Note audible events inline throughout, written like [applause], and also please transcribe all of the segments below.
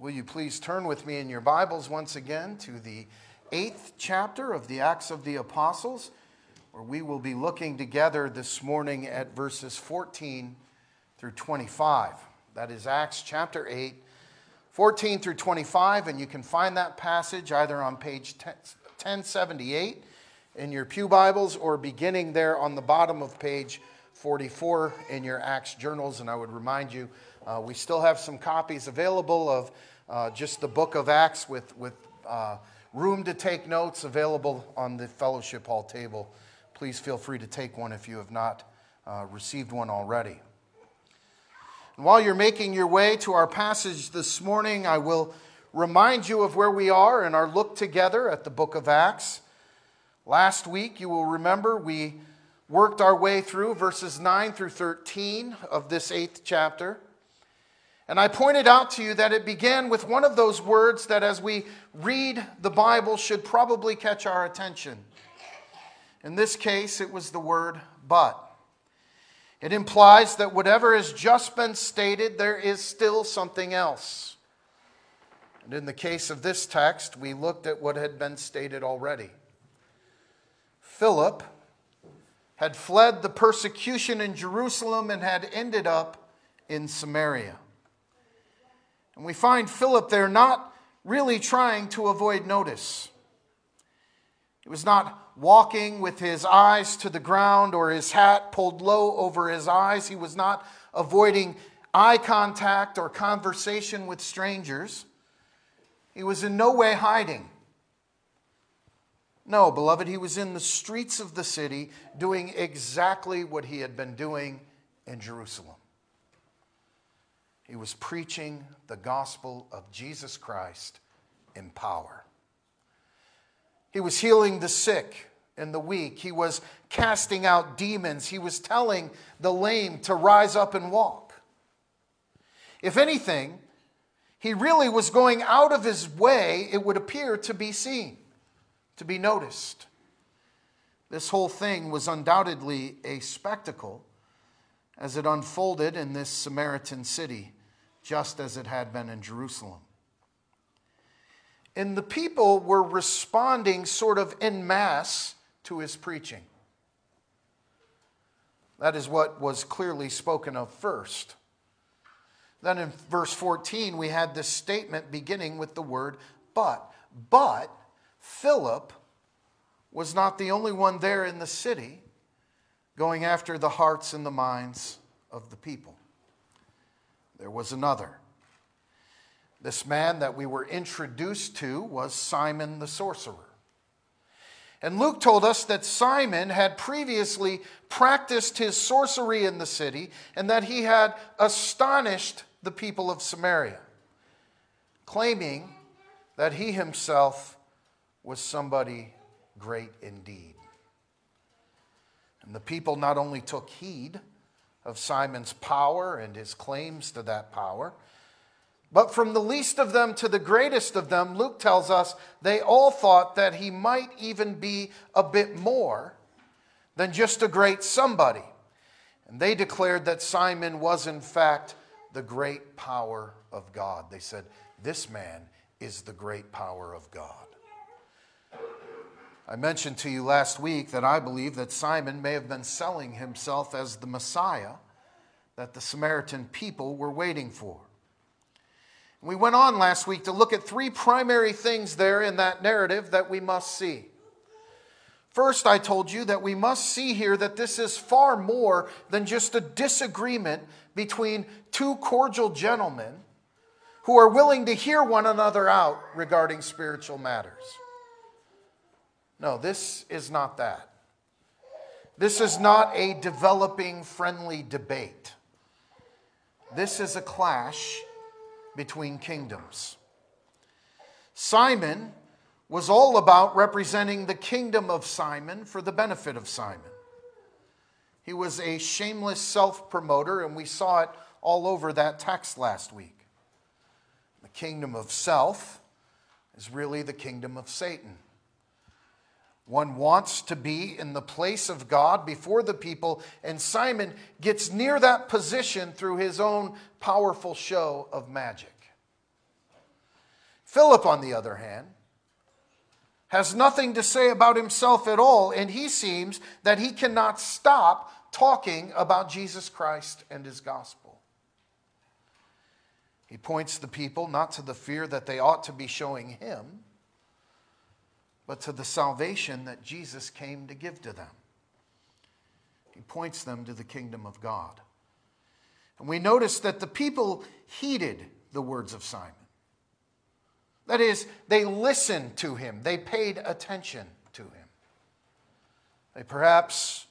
Will you please turn with me in your Bibles once again to the eighth chapter of the Acts of the Apostles, where we will be looking together this morning at verses 14 through 25. That is Acts chapter 8, 14 through 25, and you can find that passage either on page 1078 in your Pew Bibles or beginning there on the bottom of page 44 in your Acts journals. And I would remind you, uh, we still have some copies available of uh, just the book of Acts with, with uh, room to take notes available on the fellowship hall table. Please feel free to take one if you have not uh, received one already. And while you're making your way to our passage this morning, I will remind you of where we are in our look together at the book of Acts. Last week, you will remember, we worked our way through verses 9 through 13 of this eighth chapter. And I pointed out to you that it began with one of those words that, as we read the Bible, should probably catch our attention. In this case, it was the word but. It implies that whatever has just been stated, there is still something else. And in the case of this text, we looked at what had been stated already. Philip had fled the persecution in Jerusalem and had ended up in Samaria. And we find Philip there not really trying to avoid notice. He was not walking with his eyes to the ground or his hat pulled low over his eyes. He was not avoiding eye contact or conversation with strangers. He was in no way hiding. No, beloved, he was in the streets of the city doing exactly what he had been doing in Jerusalem. He was preaching the gospel of Jesus Christ in power. He was healing the sick and the weak. He was casting out demons. He was telling the lame to rise up and walk. If anything, he really was going out of his way, it would appear, to be seen, to be noticed. This whole thing was undoubtedly a spectacle as it unfolded in this Samaritan city, just as it had been in Jerusalem. And the people were responding sort of en masse to his preaching. That is what was clearly spoken of first. Then in verse 14, we had this statement beginning with the word but. But Philip was not the only one there in the city going after the hearts and the minds of the people. There was another. This man that we were introduced to was Simon the sorcerer. And Luke told us that Simon had previously practiced his sorcery in the city and that he had astonished the people of Samaria, claiming that he himself was somebody great indeed. And the people not only took heed of Simon's power and his claims to that power, but from the least of them to the greatest of them, Luke tells us they all thought that he might even be a bit more than just a great somebody. And they declared that Simon was, in fact, the great power of God. They said, This man is the great power of God. I mentioned to you last week that I believe that Simon may have been selling himself as the Messiah that the Samaritan people were waiting for. We went on last week to look at three primary things there in that narrative that we must see. First, I told you that we must see here that this is far more than just a disagreement between two cordial gentlemen who are willing to hear one another out regarding spiritual matters. No, this is not that. This is not a developing friendly debate. This is a clash between kingdoms. Simon was all about representing the kingdom of Simon for the benefit of Simon. He was a shameless self promoter, and we saw it all over that text last week. The kingdom of self is really the kingdom of Satan. One wants to be in the place of God before the people, and Simon gets near that position through his own powerful show of magic. Philip, on the other hand, has nothing to say about himself at all, and he seems that he cannot stop talking about Jesus Christ and his gospel. He points the people not to the fear that they ought to be showing him, but to the salvation that Jesus came to give to them. He points them to the kingdom of God. And we notice that the people heeded the words of Simon. That is, they listened to him, they paid attention to him. They perhaps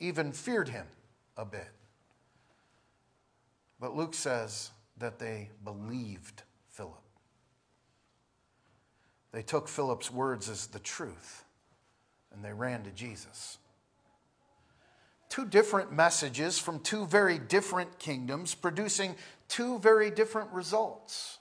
even feared him a bit. But Luke says that they believed Philip. They took Philip's words as the truth and they ran to Jesus. Two different messages from two very different kingdoms, producing two very different results.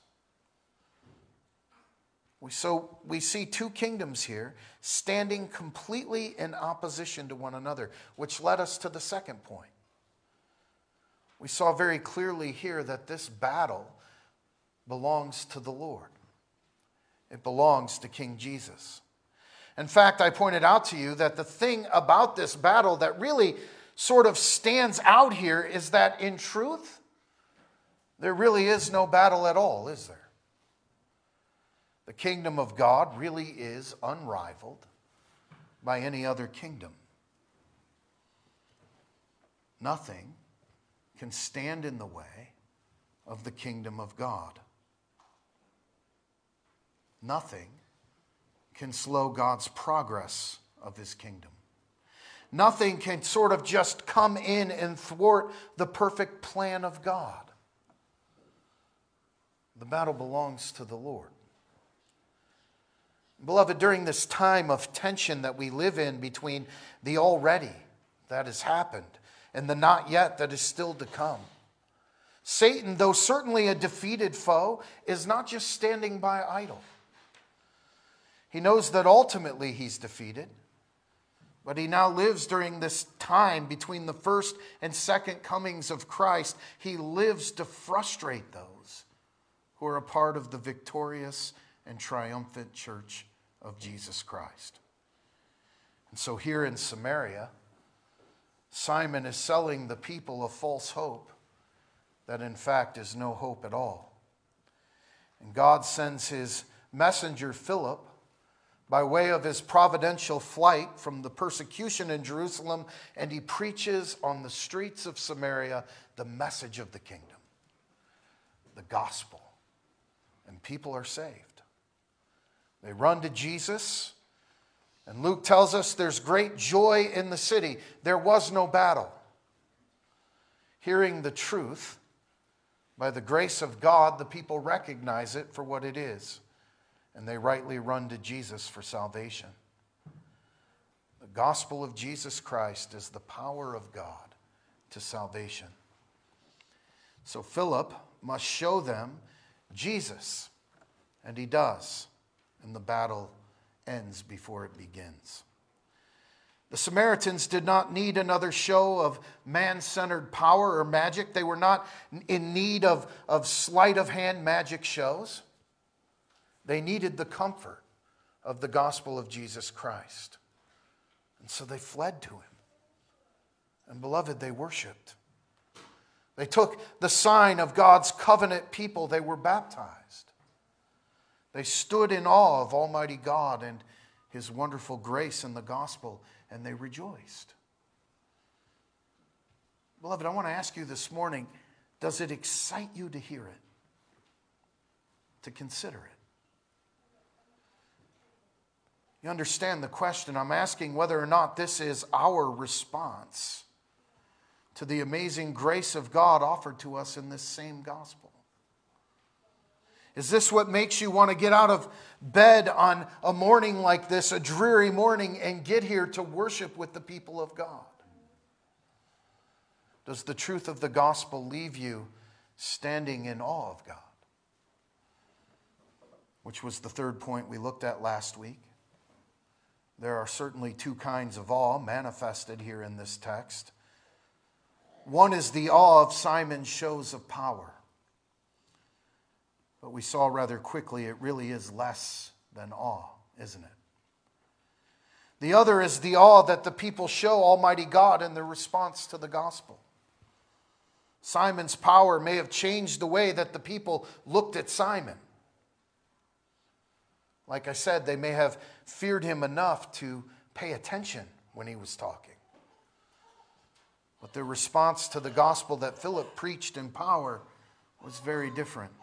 So we see two kingdoms here standing completely in opposition to one another, which led us to the second point. We saw very clearly here that this battle belongs to the Lord, it belongs to King Jesus. In fact, I pointed out to you that the thing about this battle that really sort of stands out here is that in truth, there really is no battle at all, is there? The kingdom of God really is unrivaled by any other kingdom. Nothing can stand in the way of the kingdom of God. Nothing can slow God's progress of his kingdom. Nothing can sort of just come in and thwart the perfect plan of God. The battle belongs to the Lord. Beloved, during this time of tension that we live in between the already that has happened and the not yet that is still to come, Satan, though certainly a defeated foe, is not just standing by idle. He knows that ultimately he's defeated, but he now lives during this time between the first and second comings of Christ. He lives to frustrate those who are a part of the victorious and triumphant church of Jesus Christ. And so here in Samaria, Simon is selling the people a false hope that in fact is no hope at all. And God sends his messenger Philip by way of his providential flight from the persecution in Jerusalem, and he preaches on the streets of Samaria the message of the kingdom, the gospel, and people are saved. They run to Jesus. And Luke tells us there's great joy in the city. There was no battle. Hearing the truth, by the grace of God, the people recognize it for what it is, and they rightly run to Jesus for salvation. The gospel of Jesus Christ is the power of God to salvation. So Philip must show them Jesus, and he does and the battle ends before it begins. The Samaritans did not need another show of man centered power or magic. They were not in need of, of sleight of hand magic shows. They needed the comfort of the gospel of Jesus Christ. And so they fled to him. And beloved, they worshiped. They took the sign of God's covenant people, they were baptized. They stood in awe of Almighty God and His wonderful grace in the gospel, and they rejoiced. Beloved, I want to ask you this morning does it excite you to hear it? To consider it? You understand the question. I'm asking whether or not this is our response to the amazing grace of God offered to us in this same gospel. Is this what makes you want to get out of bed on a morning like this, a dreary morning, and get here to worship with the people of God? Does the truth of the gospel leave you standing in awe of God? Which was the third point we looked at last week. There are certainly two kinds of awe manifested here in this text. One is the awe of Simon's shows of power. But we saw rather quickly it really is less than awe, isn't it? The other is the awe that the people show Almighty God in their response to the gospel. Simon's power may have changed the way that the people looked at Simon. Like I said, they may have feared him enough to pay attention when he was talking. But their response to the gospel that Philip preached in power was very different.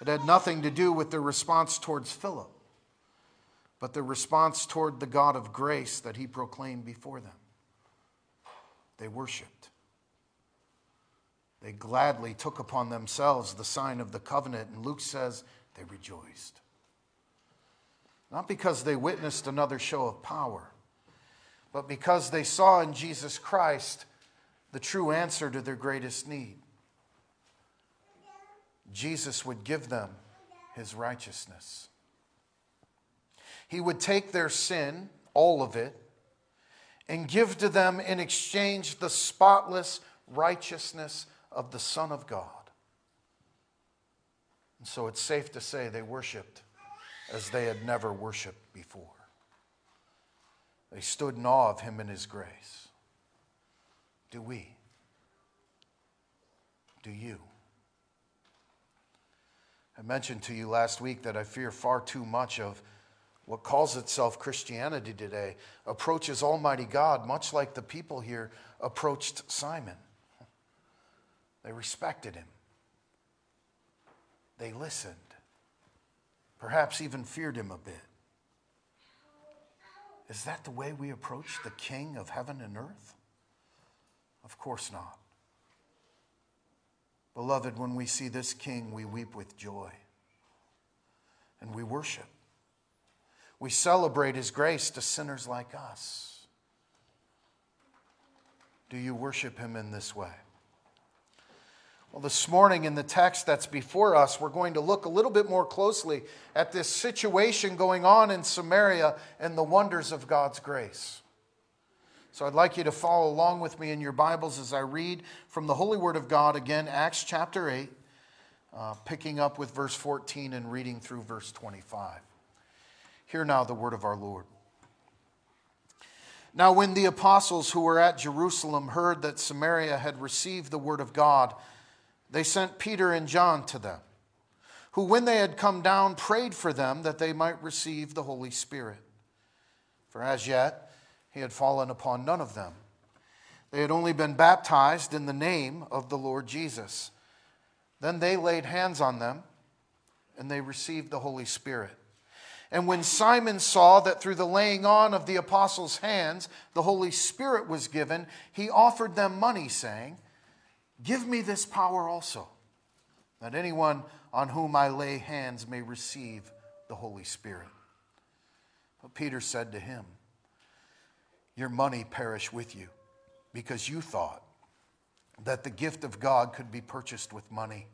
It had nothing to do with their response towards Philip, but their response toward the God of grace that he proclaimed before them. They worshiped. They gladly took upon themselves the sign of the covenant, and Luke says they rejoiced. Not because they witnessed another show of power, but because they saw in Jesus Christ the true answer to their greatest need. Jesus would give them his righteousness. He would take their sin, all of it, and give to them in exchange the spotless righteousness of the Son of God. And so it's safe to say they worshiped as they had never worshiped before. They stood in awe of him and his grace. Do we? Do you? I mentioned to you last week that I fear far too much of what calls itself Christianity today approaches Almighty God much like the people here approached Simon. They respected him, they listened, perhaps even feared him a bit. Is that the way we approach the King of heaven and earth? Of course not. Beloved, when we see this King, we weep with joy and we worship. We celebrate his grace to sinners like us. Do you worship him in this way? Well, this morning in the text that's before us, we're going to look a little bit more closely at this situation going on in Samaria and the wonders of God's grace. So I'd like you to follow along with me in your Bibles as I read from the Holy Word of God again, Acts chapter 8, uh, picking up with verse 14 and reading through verse 25. Hear now the word of our Lord. Now, when the apostles who were at Jerusalem heard that Samaria had received the word of God, they sent Peter and John to them, who, when they had come down, prayed for them that they might receive the Holy Spirit. For as yet he had fallen upon none of them. They had only been baptized in the name of the Lord Jesus. Then they laid hands on them, and they received the Holy Spirit. And when Simon saw that through the laying on of the apostles' hands the Holy Spirit was given, he offered them money, saying, Give me this power also, that anyone on whom I lay hands may receive the Holy Spirit. But Peter said to him, Your money perish with you, because you thought that the gift of God could be purchased with money.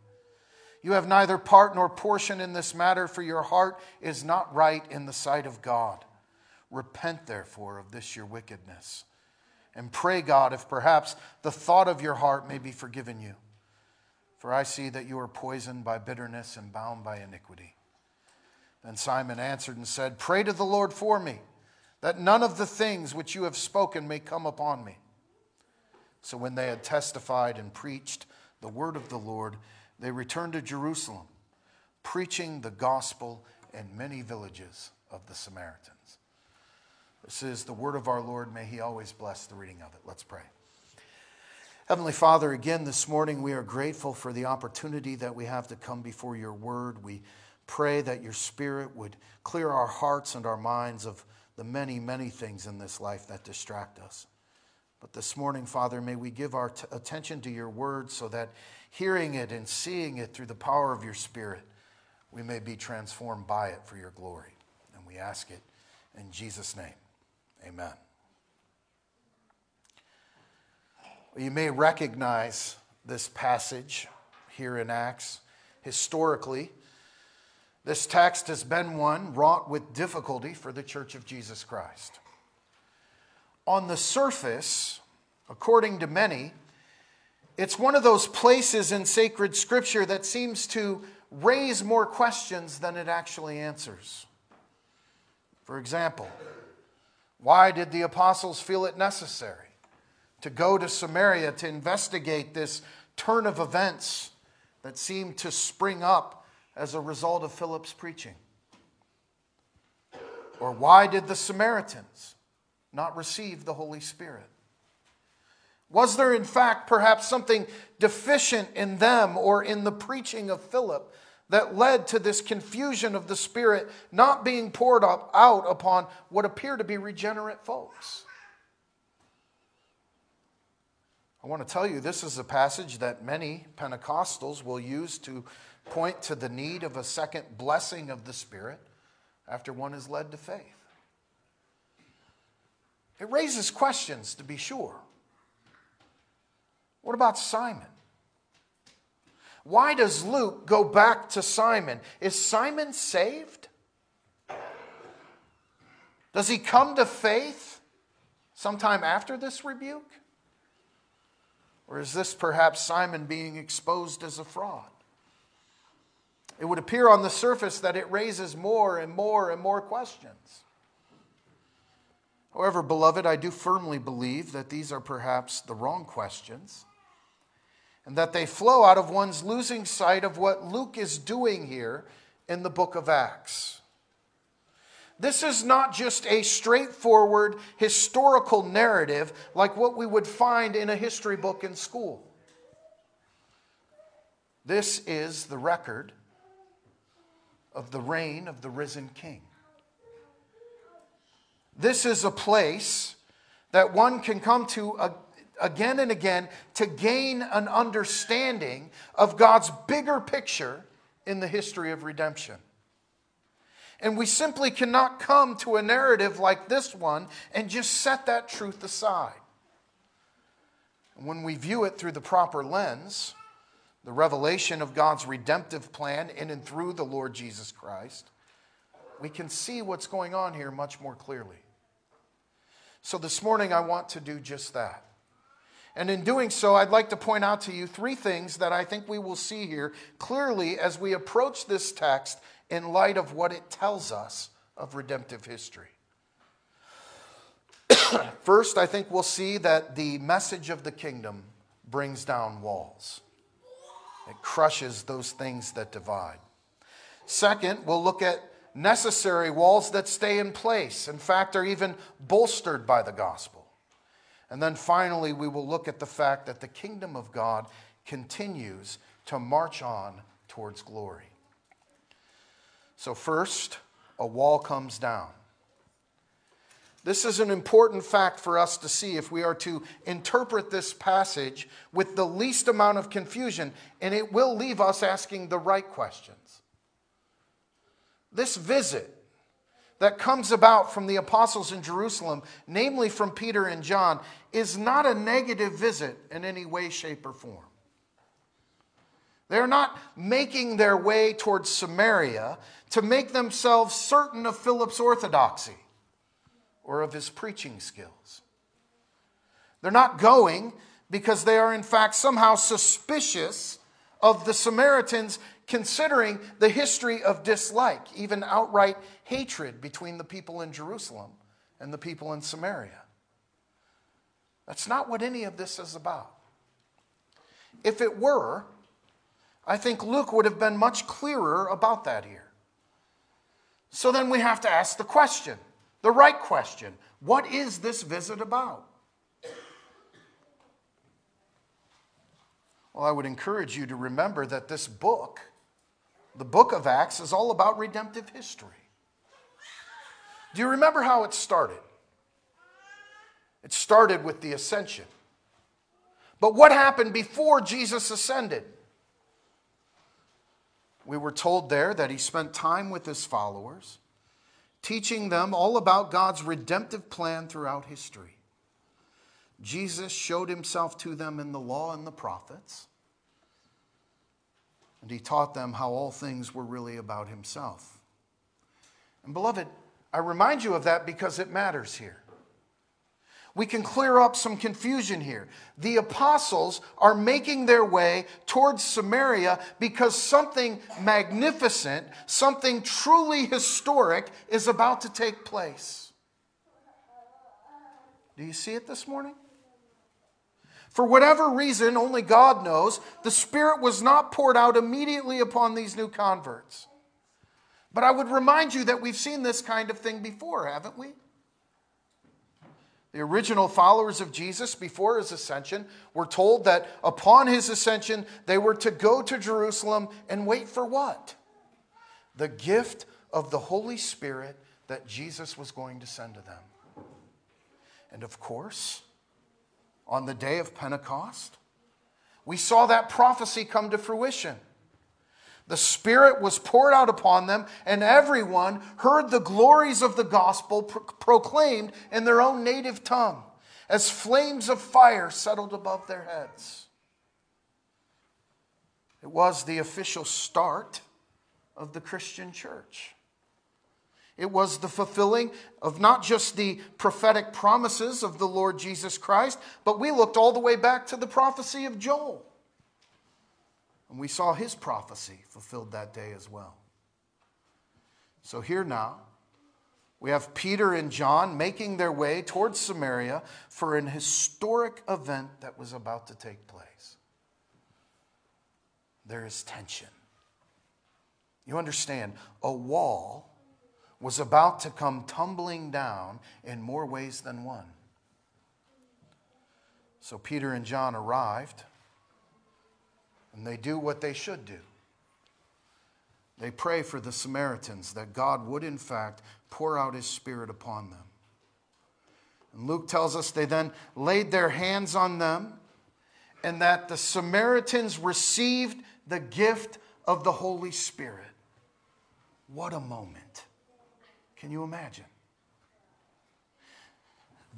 You have neither part nor portion in this matter, for your heart is not right in the sight of God. Repent, therefore, of this your wickedness and pray God if perhaps the thought of your heart may be forgiven you. For I see that you are poisoned by bitterness and bound by iniquity. Then Simon answered and said, Pray to the Lord for me, that none of the things which you have spoken may come upon me. So when they had testified and preached the word of the Lord, they returned to Jerusalem, preaching the gospel in many villages of the Samaritans. This is the word of our Lord. May he always bless the reading of it. Let's pray. Heavenly Father, again this morning we are grateful for the opportunity that we have to come before your word. We pray that your spirit would clear our hearts and our minds of the many, many things in this life that distract us. But this morning, Father, may we give our t- attention to your word so that hearing it and seeing it through the power of your spirit, we may be transformed by it for your glory. And we ask it in Jesus' name. Amen. You may recognize this passage here in Acts historically. This text has been one wrought with difficulty for the Church of Jesus Christ. On the surface, according to many, It's one of those places in sacred scripture that seems to raise more questions than it actually answers. For example, why did the apostles feel it necessary to go to Samaria to investigate this turn of events that seemed to spring up as a result of Philip's preaching? Or why did the Samaritans not receive the Holy Spirit? Was there, in fact, perhaps something deficient in them or in the preaching of Philip that led to this confusion of the Spirit not being poured up, out upon what appear to be regenerate folks? I want to tell you this is a passage that many Pentecostals will use to point to the need of a second blessing of the Spirit after one is led to faith. It raises questions, to be sure. What about Simon? Why does Luke go back to Simon? Is Simon saved? Does he come to faith sometime after this rebuke? Or is this perhaps Simon being exposed as a fraud? It would appear on the surface that it raises more and more and more questions. However, beloved, I do firmly believe that these are perhaps the wrong questions and that they flow out of one's losing sight of what Luke is doing here in the book of Acts. This is not just a straightforward historical narrative like what we would find in a history book in school. This is the record of the reign of the risen king. This is a place that one can come to again and again to gain an understanding of God's bigger picture in the history of redemption. And we simply cannot come to a narrative like this one and just set that truth aside. When we view it through the proper lens, the revelation of God's redemptive plan in and through the Lord Jesus Christ, we can see what's going on here much more clearly. So this morning, I want to do just that. And in doing so, I'd like to point out to you three things that I think we will see here clearly as we approach this text in light of what it tells us of redemptive history. [coughs] First, I think we'll see that the message of the kingdom brings down walls. It crushes those things that divide. Second, we'll look at necessary walls that stay in place, in fact, are even bolstered by the gospel. And then finally, we will look at the fact that the kingdom of God continues to march on towards glory. So, first, a wall comes down. This is an important fact for us to see if we are to interpret this passage with the least amount of confusion, and it will leave us asking the right questions. This visit that comes about from the apostles in Jerusalem, namely from Peter and John, is not a negative visit in any way, shape, or form. They're not making their way towards Samaria to make themselves certain of Philip's orthodoxy or of his preaching skills. They're not going because they are, in fact, somehow suspicious of the Samaritans, considering the history of dislike, even outright hatred between the people in Jerusalem and the people in Samaria. That's not what any of this is about. If it were, I think Luke would have been much clearer about that here. So then we have to ask the question the right question What is this visit about? Well, I would encourage you to remember that this book, the book of Acts, is all about redemptive history. Do you remember how it started? It started with the ascension. But what happened before Jesus ascended? We were told there that he spent time with his followers teaching them all about God's redemptive plan throughout history. Jesus showed himself to them in the law and the prophets, and he taught them how all things were really about himself. And beloved, I remind you of that because it matters here. we can clear up some confusion here. The apostles are making their way towards Samaria because something magnificent, something truly historic is about to take place. Do you see it this morning? For whatever reason, only God knows, the Spirit was not poured out immediately upon these new converts. But I would remind you that we've seen this kind of thing before, haven't we? The original followers of Jesus before his ascension were told that upon his ascension they were to go to Jerusalem and wait for what? The gift of the Holy Spirit that Jesus was going to send to them. And of course, on the day of Pentecost, we saw that prophecy come to fruition. The Spirit was poured out upon them, and everyone heard the glories of the gospel pro- proclaimed in their own native tongue, as flames of fire settled above their heads. It was the official start of the Christian church. It was the fulfilling of not just the prophetic promises of the Lord Jesus Christ, but we looked all the way back to the prophecy of Joel. And we saw his prophecy fulfilled that day as well. So here now, we have Peter and John making their way towards Samaria for an historic event that was about to take place. There is tension. You understand, a wall was about to come tumbling down in more ways than one. So Peter and John arrived and they do what they should do. They pray for the Samaritans that God would, in fact, pour out his Spirit upon them. And Luke tells us they then laid their hands on them and that the Samaritans received the gift of the Holy Spirit. What a moment. Can you imagine?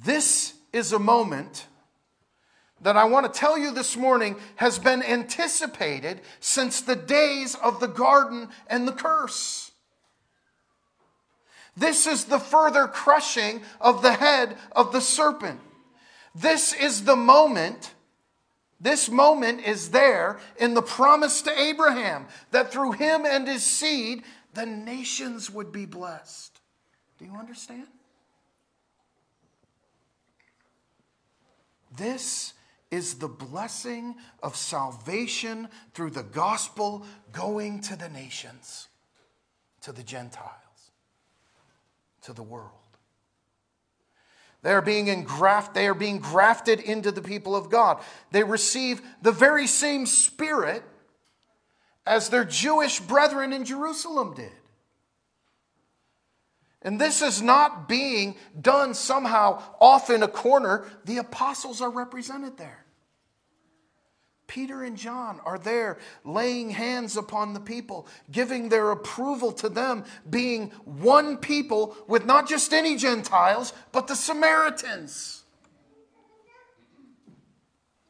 This is a moment that I want to tell you this morning has been anticipated since the days of the garden and the curse. This is the further crushing of the head of the serpent. This is the moment, this moment is there in the promise to Abraham that through him and his seed, the nations would be blessed. Do you understand? This is the blessing of salvation through the gospel going to the nations, to the Gentiles, to the world. They are being engraft, they are being grafted into the people of God. They receive the very same spirit as their Jewish brethren in Jerusalem did. And this is not being done somehow off in a corner. The apostles are represented there. Peter and John are there laying hands upon the people, giving their approval to them, being one people with not just any Gentiles, but the Samaritans.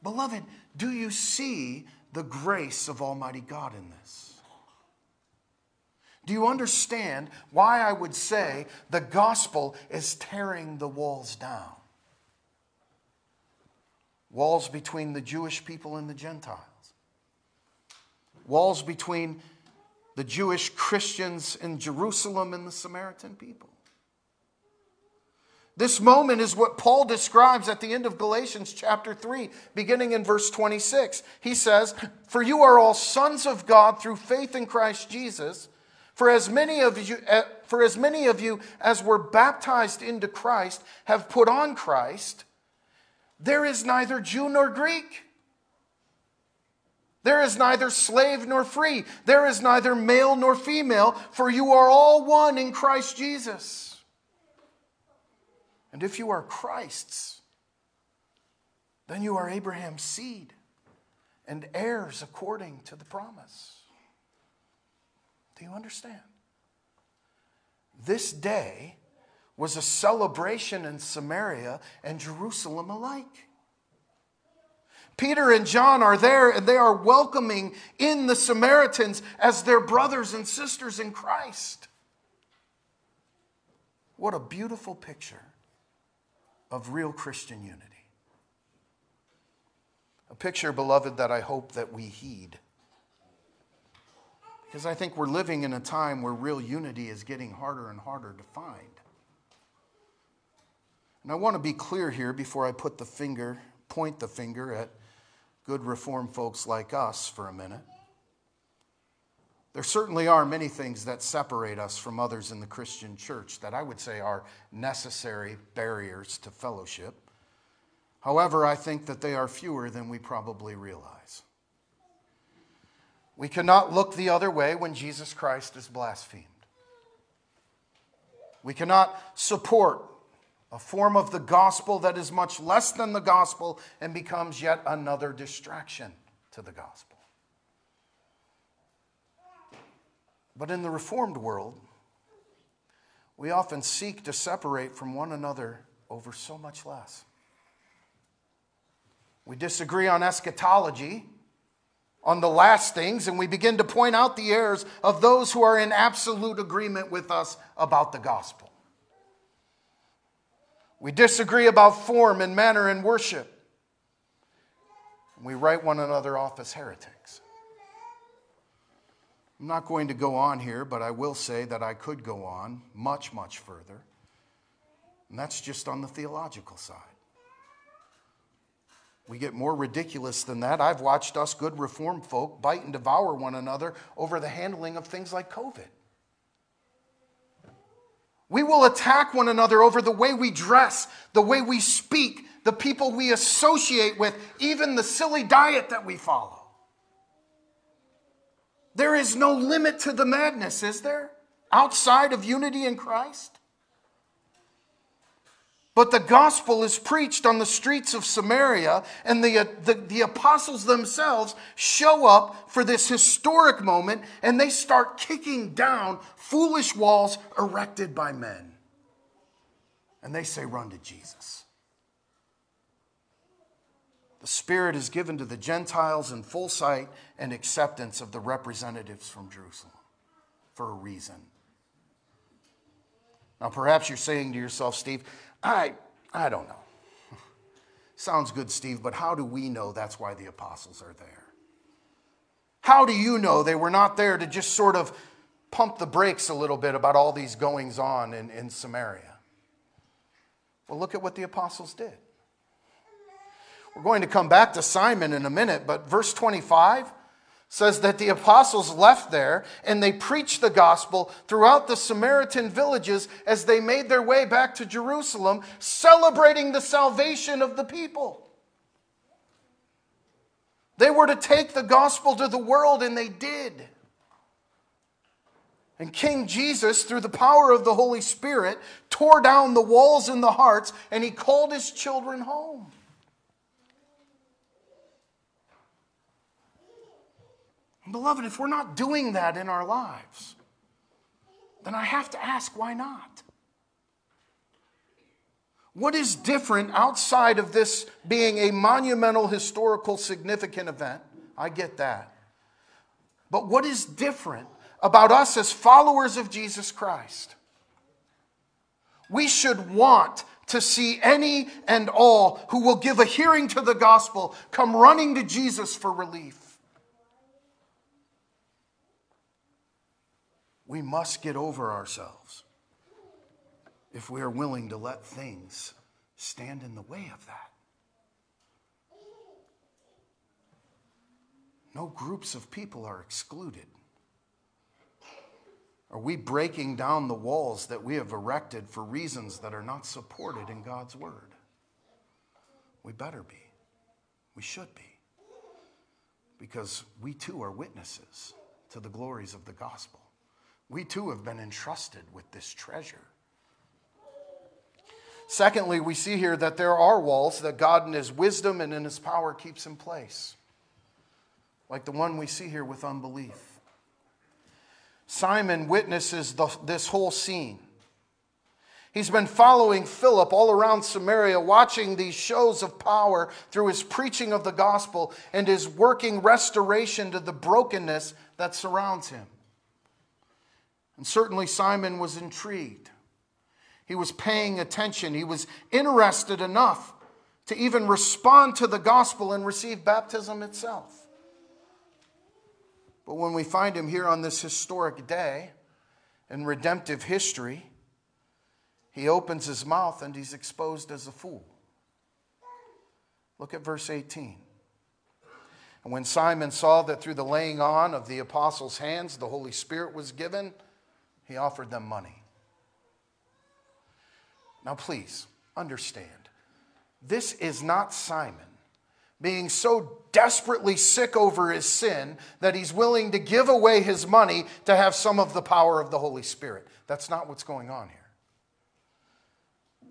Beloved, do you see the grace of Almighty God in this? Do you understand why I would say the gospel is tearing the walls down? walls between the Jewish people and the Gentiles, walls between the Jewish Christians in Jerusalem and the Samaritan people. This moment is what Paul describes at the end of Galatians chapter 3, beginning in verse 26. He says, For you are all sons of God through faith in Christ Jesus. For as many of you, eh, for as, many of you as were baptized into Christ have put on Christ. There is neither Jew nor Greek. There is neither slave nor free. There is neither male nor female, for you are all one in Christ Jesus. And if you are Christ's, then you are Abraham's seed and heirs according to the promise. You understand? This day was a celebration in Samaria and Jerusalem alike. Peter and John are there and they are welcoming in the Samaritans as their brothers and sisters in Christ. What a beautiful picture of real Christian unity. A picture, beloved, that I hope that we heed. Because I think we're living in a time where real unity is getting harder and harder to find. And I want to be clear here before I put the finger, point the finger at good reform folks like us for a minute. There certainly are many things that separate us from others in the Christian church that I would say are necessary barriers to fellowship. However, I think that they are fewer than we probably realize. We cannot look the other way when Jesus Christ is blasphemed. We cannot support a form of the gospel that is much less than the gospel and becomes yet another distraction to the gospel. But in the Reformed world, we often seek to separate from one another over so much less. We disagree on eschatology, on the last things, and we begin to point out the errors of those who are in absolute agreement with us about the gospel. We disagree about form and manner in worship. We write one another off as heretics. I'm not going to go on here, but I will say that I could go on much, much further. And that's just on the theological side. We get more ridiculous than that. I've watched us good reform folk bite and devour one another over the handling of things like COVID. We will attack one another over the way we dress, the way we speak, the people we associate with, even the silly diet that we follow. There is no limit to the madness, is there? Outside of unity in Christ? But the gospel is preached on the streets of Samaria, and the, uh, the, the, apostles themselves show up for this historic moment, and they start kicking down foolish walls erected by men. And they say, Run to Jesus. The Spirit is given to the Gentiles in full sight and acceptance of the representatives from Jerusalem for a reason. Now, perhaps you're saying to yourself, Steve, I, I don't know. [laughs] Sounds good, Steve, but how do we know that's why the apostles are there? How do you know they were not there to just sort of pump the brakes a little bit about all these goings on in, in Samaria? Well, look at what the apostles did. We're going to come back to Simon in a minute, but verse 25 says that the apostles left there and they preached the gospel throughout the Samaritan villages as they made their way back to Jerusalem, celebrating the salvation of the people. They were to take the gospel to the world, and they did. And King Jesus, through the power of the Holy Spirit, tore down the walls in the hearts and he called his children home. Beloved, if we're not doing that in our lives, then I have to ask why not? What is different outside of this being a monumental, historical, significant event? I get that. But what is different about us as followers of Jesus Christ? We should want to see any and all who will give a hearing to the gospel come running to Jesus for relief. We must get over ourselves if we are willing to let things stand in the way of that. No groups of people are excluded. Are we breaking down the walls that we have erected for reasons that are not supported in God's word? We better be. We should be. Because we too are witnesses to the glories of the gospel. We too have been entrusted with this treasure. Secondly, we see here that there are walls that God, in His wisdom and in His power, keeps in place, like the one we see here with unbelief. Simon witnesses the, this whole scene. He's been following Philip all around Samaria, watching these shows of power through his preaching of the gospel and his working restoration to the brokenness that surrounds him. And certainly Simon was intrigued. He was paying attention. He was interested enough to even respond to the gospel and receive baptism itself. But when we find him here on this historic day in redemptive history, he opens his mouth and he's exposed as a fool. Look at verse 18. And when Simon saw that through the laying on of the apostles' hands the Holy Spirit was given, he offered them money. Now, please understand, this is not Simon being so desperately sick over his sin that he's willing to give away his money to have some of the power of the Holy Spirit. That's not what's going on here.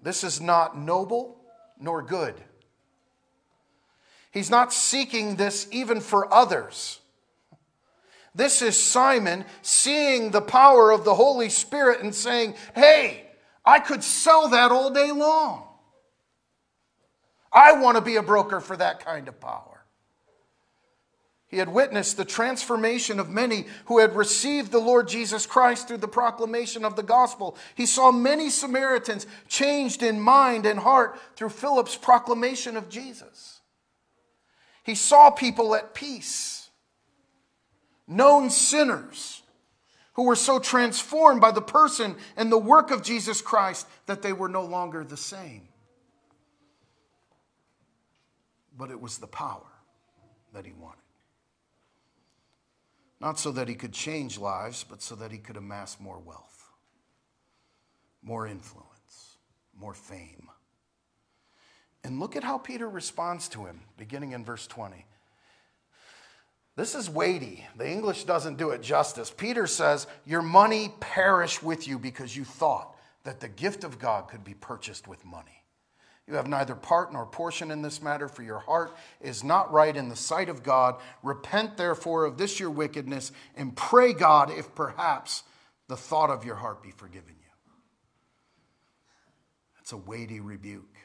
This is not noble nor good. He's not seeking this even for others. This is Simon seeing the power of the Holy Spirit and saying, Hey, I could sell that all day long. I want to be a broker for that kind of power. He had witnessed the transformation of many who had received the Lord Jesus Christ through the proclamation of the gospel. He saw many Samaritans changed in mind and heart through Philip's proclamation of Jesus. He saw people at peace, known sinners who were so transformed by the person and the work of Jesus Christ that they were no longer the same. But it was the power that he wanted. Not so that he could change lives, but so that he could amass more wealth, more influence, more fame. And look at how Peter responds to him, beginning in verse 20. This is weighty. The English doesn't do it justice. Peter says, Your money perish with you because you thought that the gift of God could be purchased with money. You have neither part nor portion in this matter, for your heart is not right in the sight of God. Repent therefore of this your wickedness, and pray God if perhaps the thought of your heart be forgiven you. It's a weighty rebuke.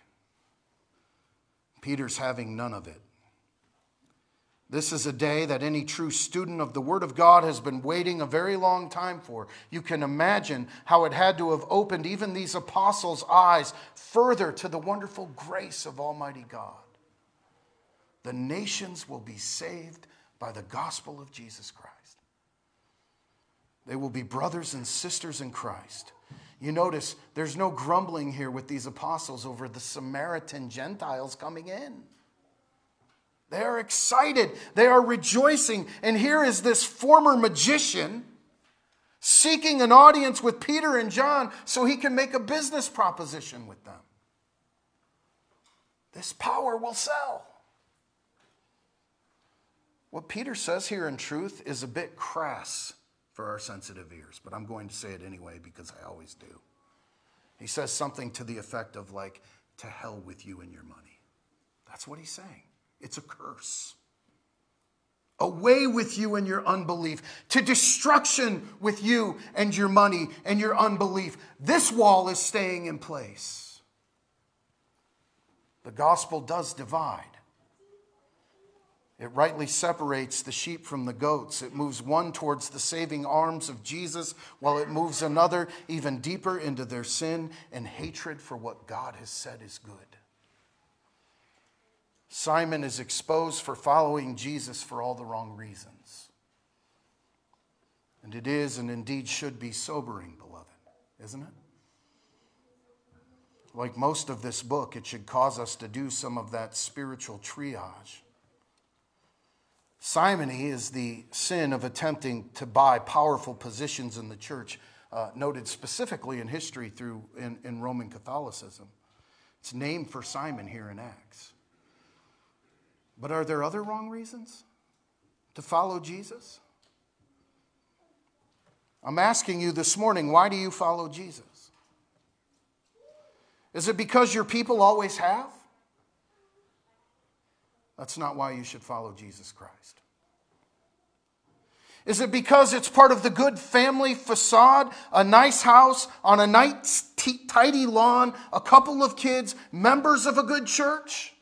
Peter's having none of it. This is a day that any true student of the Word of God has been waiting a very long time for. You can imagine how it had to have opened even these apostles' eyes further to the wonderful grace of Almighty God. The nations will be saved by the gospel of Jesus Christ. They will be brothers and sisters in Christ. You notice there's no grumbling here with these apostles over the Samaritan Gentiles coming in. They are excited, they are rejoicing. And here is this former magician seeking an audience with Peter and John so he can make a business proposition with them. This power will sell. What Peter says here in truth is a bit crass for our sensitive ears, but I'm going to say it anyway because I always do. He says something to the effect of, like, to hell with you and your money. That's what he's saying. It's a curse. Away with you and your unbelief, to destruction with you and your money and your unbelief. This wall is staying in place. The gospel does divide. It rightly separates the sheep from the goats. It moves one towards the saving arms of Jesus, while it moves another even deeper into their sin and hatred for what God has said is good. Simon is exposed for following Jesus for all the wrong reasons. And it is and indeed should be sobering, beloved, isn't it? Like most of this book, it should cause us to do some of that spiritual triage. Simony is the sin of attempting to buy powerful positions in the church, uh, noted specifically in history through in, in Roman Catholicism. It's named for Simon here in Acts. But are there other wrong reasons to follow Jesus? I'm asking you this morning, why do you follow Jesus? Is it because your people always have? That's not why you should follow Jesus Christ. Is it because it's part of the good family facade, a nice house on a nice, tidy lawn, a couple of kids, members of a good church?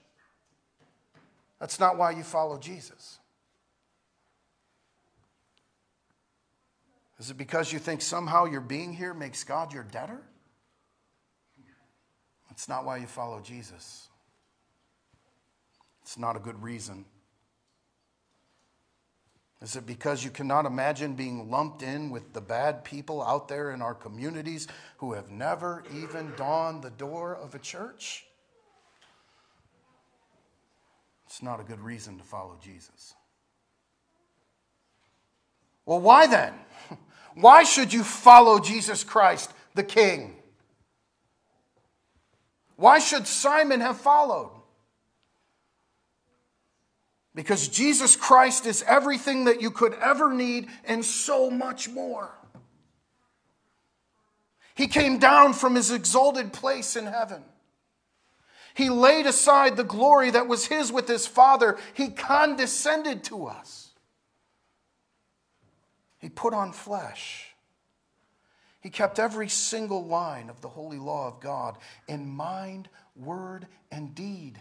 That's not why you follow Jesus. Is it because you think somehow your being here makes God your debtor? That's not why you follow Jesus. It's not a good reason. Is it because you cannot imagine being lumped in with the bad people out there in our communities who have never even dawned the door of a church? It's not a good reason to follow Jesus. Well, why then? [laughs] Why should you follow Jesus Christ, the King? Why should Simon have followed? Because Jesus Christ is everything that you could ever need and so much more. He came down from his exalted place in heaven. He laid aside the glory that was his with his Father. He condescended to us. He put on flesh. He kept every single line of the holy law of God in mind, word, and deed.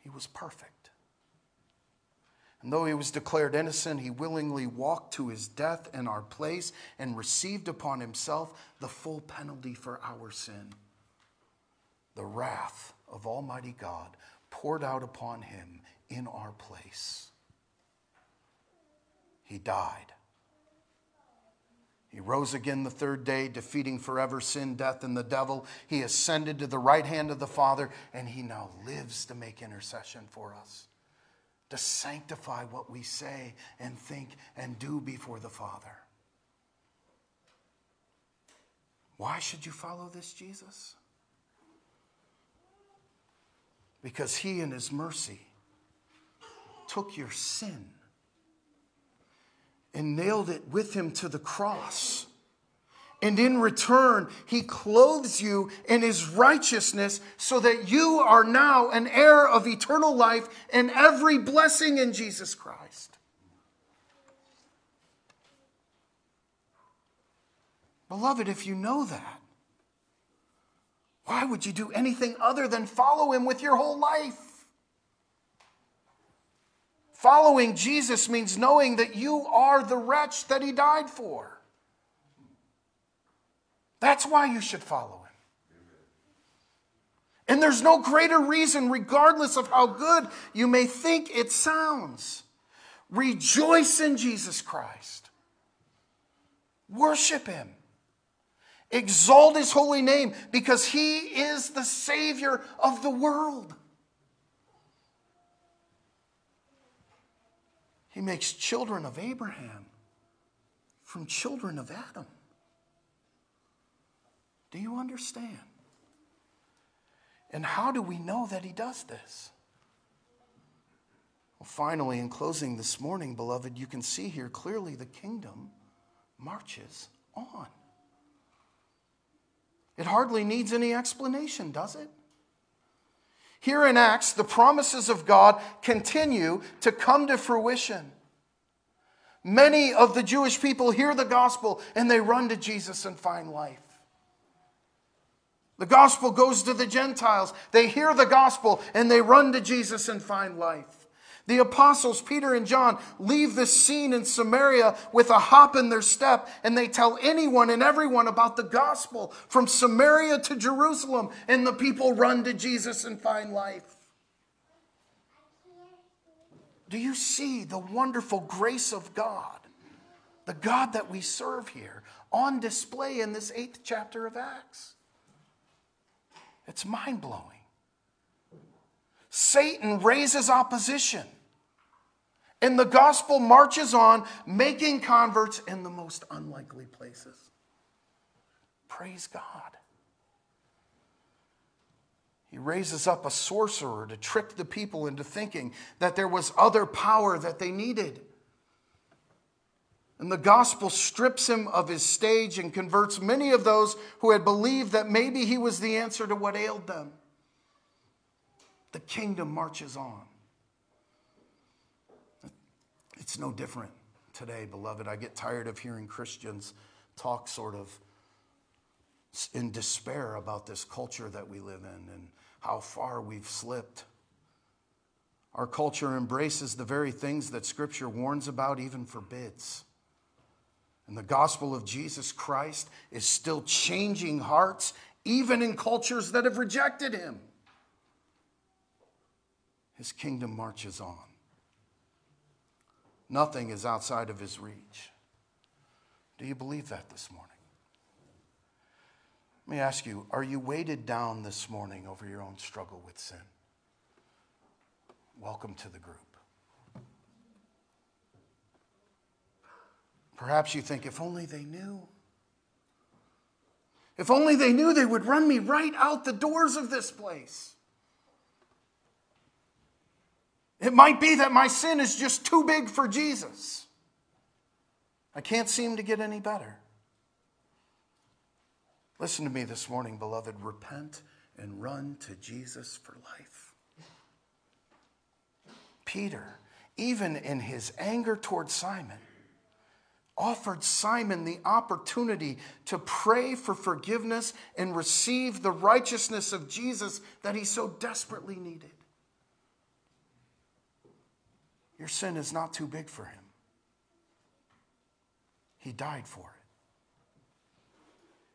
He was perfect. And though he was declared innocent, he willingly walked to his death in our place and received upon himself the full penalty for our sin. The wrath of Almighty God poured out upon him in our place. He died. He rose again the third day, defeating forever sin, death, and the devil. He ascended to the right hand of the Father, and he now lives to make intercession for us, to sanctify what we say and think and do before the Father. Why should you follow this Jesus? Because he, in his mercy, took your sin and nailed it with him to the cross. And in return, he clothes you in his righteousness so that you are now an heir of eternal life and every blessing in Jesus Christ. Beloved, if you know that, why would you do anything other than follow him with your whole life? Following Jesus means knowing that you are the wretch that he died for. That's why you should follow him. And there's no greater reason, regardless of how good you may think it sounds. Rejoice in Jesus Christ. Worship him. Exalt his holy name because he is the Savior of the world. He makes children of Abraham from children of Adam. Do you understand? And how do we know that he does this? Well, finally, in closing this morning, beloved, you can see here clearly the kingdom marches on. It hardly needs any explanation, does it? Here in Acts, the promises of God continue to come to fruition. Many of the Jewish people hear the gospel and they run to Jesus and find life. The gospel goes to the Gentiles. They hear the gospel and they run to Jesus and find life. The apostles, Peter and John, leave this scene in Samaria with a hop in their step, and they tell anyone and everyone about the gospel from Samaria to Jerusalem, and the people run to Jesus and find life. Do you see the wonderful grace of God, the God that we serve here, on display in this eighth chapter of Acts? It's mind blowing. Satan raises opposition. And the gospel marches on, making converts in the most unlikely places. Praise God. He raises up a sorcerer to trick the people into thinking that there was other power that they needed. And the gospel strips him of his stage and converts many of those who had believed that maybe he was the answer to what ailed them. The kingdom marches on. It's no different today, beloved. I get tired of hearing Christians talk sort of in despair about this culture that we live in and how far we've slipped. Our culture embraces the very things that Scripture warns about, even forbids. And the gospel of Jesus Christ is still changing hearts even in cultures that have rejected him. His kingdom marches on. Nothing is outside of his reach. Do you believe that this morning? Let me ask you are you weighted down this morning over your own struggle with sin? Welcome to the group. Perhaps you think, if only they knew. If only they knew, they would run me right out the doors of this place. It might be that my sin is just too big for Jesus. I can't seem to get any better. Listen to me this morning, beloved. Repent and run to Jesus for life. Peter, even in his anger toward Simon, offered Simon the opportunity to pray for forgiveness and receive the righteousness of Jesus that he so desperately needed. Your sin is not too big for him. He died for it.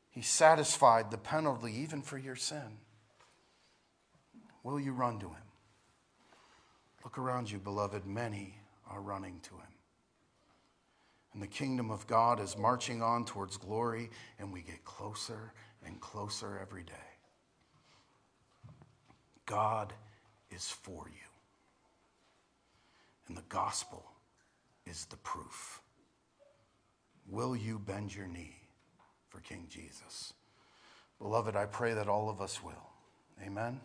He satisfied the penalty even for your sin. Will you run to him? Look around you, beloved. Many are running to him. And the kingdom of God is marching on towards glory, and we get closer and closer every day. God is for you. And the gospel is the proof. Will you bend your knee for King Jesus? Beloved, I pray that all of us will. Amen.